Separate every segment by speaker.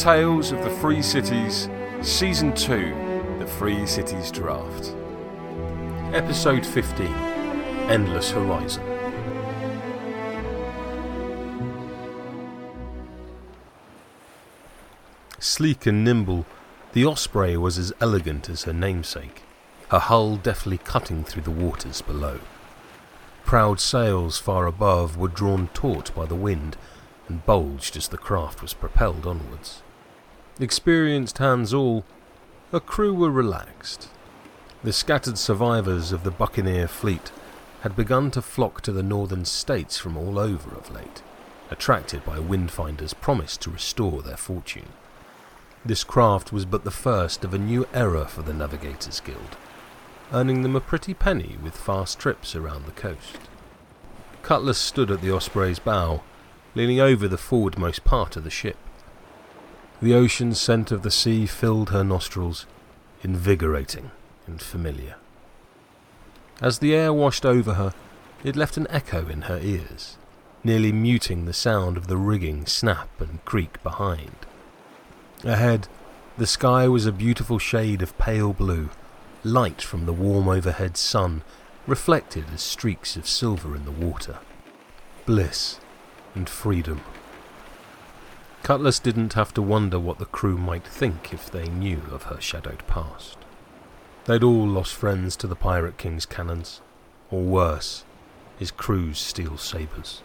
Speaker 1: Tales of the Free Cities, Season 2 The Free Cities Draft.
Speaker 2: Episode 15 Endless Horizon. Sleek and nimble, the Osprey was as elegant as her namesake, her hull deftly cutting through the waters below. Proud sails far above were drawn taut by the wind and bulged as the craft was propelled onwards. Experienced hands all, her crew were relaxed. The scattered survivors of the buccaneer fleet had begun to flock to the northern states from all over of late, attracted by Windfinder's promise to restore their fortune. This craft was but the first of a new era for the Navigators Guild, earning them a pretty penny with fast trips around the coast. Cutlass stood at the Osprey's bow, leaning over the forwardmost part of the ship. The ocean scent of the sea filled her nostrils, invigorating and familiar. As the air washed over her, it left an echo in her ears, nearly muting the sound of the rigging snap and creak behind. Ahead, the sky was a beautiful shade of pale blue, light from the warm overhead sun, reflected as streaks of silver in the water. Bliss and freedom. Cutlass didn't have to wonder what the crew might think if they knew of her shadowed past. They'd all lost friends to the Pirate King's cannons, or worse, his crew's steel sabres.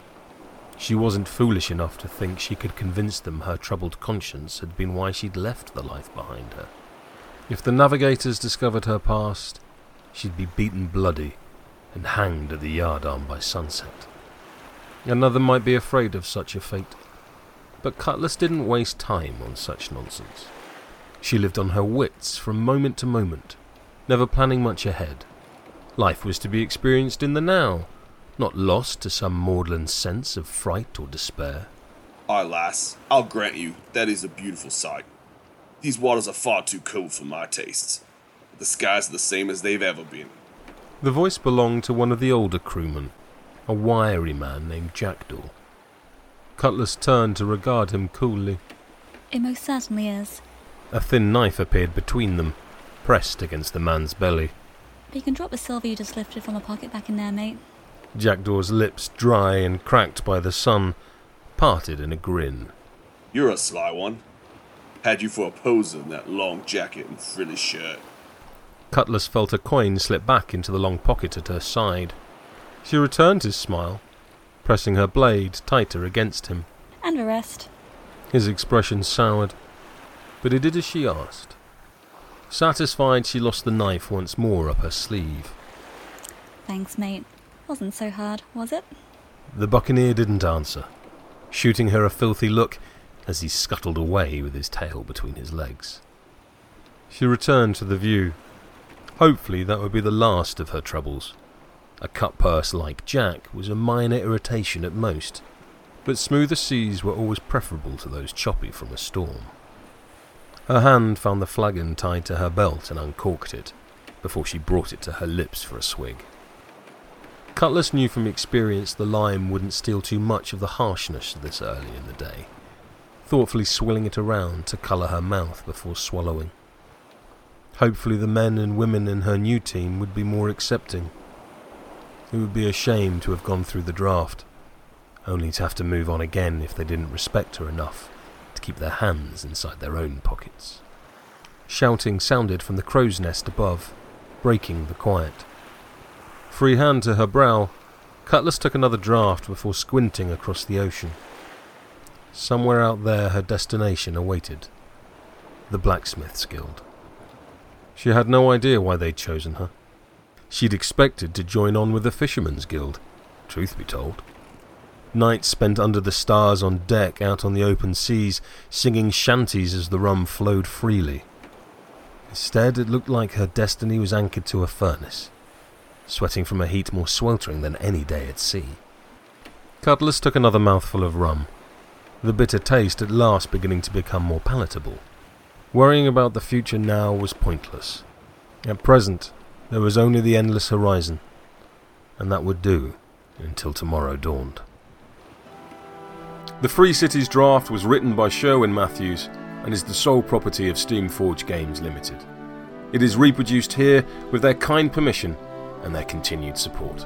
Speaker 2: She wasn't foolish enough to think she could convince them her troubled conscience had been why she'd left the life behind her. If the navigators discovered her past, she'd be beaten bloody and hanged at the yardarm by sunset. Another might be afraid of such a fate, but Cutlass didn't waste time on such nonsense. She lived on her wits from moment to moment, never planning much ahead. Life was to be experienced in the now, not lost to some maudlin sense of fright or despair.
Speaker 3: Aye, lass, I'll grant you that is a beautiful sight. These waters are far too cold for my tastes. The skies are the same as they've ever been.
Speaker 2: The voice belonged to one of the older crewmen, a wiry man named Jackdaw. Cutlass turned to regard him coolly.
Speaker 4: It most certainly is.
Speaker 2: A thin knife appeared between them, pressed against the man's belly.
Speaker 4: But you can drop the silver you just lifted from a pocket back in there, mate.
Speaker 2: Jackdaw's lips, dry and cracked by the sun, parted in a grin.
Speaker 3: You're a sly one. Had you for a poser in that long jacket and frilly shirt.
Speaker 2: Cutlass felt a coin slip back into the long pocket at her side. She returned his smile, pressing her blade tighter against him.
Speaker 4: And the rest.
Speaker 2: His expression soured, but he did as she asked. Satisfied, she lost the knife once more up her sleeve.
Speaker 4: Thanks, mate. Wasn't so hard, was it?
Speaker 2: The buccaneer didn't answer, shooting her a filthy look as he scuttled away with his tail between his legs. She returned to the view. Hopefully, that would be the last of her troubles. A cut purse like Jack was a minor irritation at most, but smoother seas were always preferable to those choppy from a storm. Her hand found the flagon tied to her belt and uncorked it, before she brought it to her lips for a swig. Cutlass knew from experience the lime wouldn't steal too much of the harshness of this early in the day, thoughtfully swilling it around to colour her mouth before swallowing. Hopefully the men and women in her new team would be more accepting. It would be a shame to have gone through the draft, only to have to move on again if they didn't respect her enough to keep their hands inside their own pockets. Shouting sounded from the crow's nest above, breaking the quiet. Free hand to her brow, Cutlass took another draught before squinting across the ocean. Somewhere out there her destination awaited. The Blacksmith's Guild. She had no idea why they'd chosen her. She'd expected to join on with the Fishermen's Guild, truth be told. Nights spent under the stars on deck out on the open seas, singing shanties as the rum flowed freely. Instead, it looked like her destiny was anchored to a furnace, sweating from a heat more sweltering than any day at sea. Cutlass took another mouthful of rum, the bitter taste at last beginning to become more palatable. Worrying about the future now was pointless. At present, there was only the endless horizon, and that would do until tomorrow dawned.
Speaker 1: The Free Cities draft was written by Sherwin Matthews
Speaker 2: and is the sole property of Steamforge Games Limited. It is reproduced here with their kind permission and their continued support.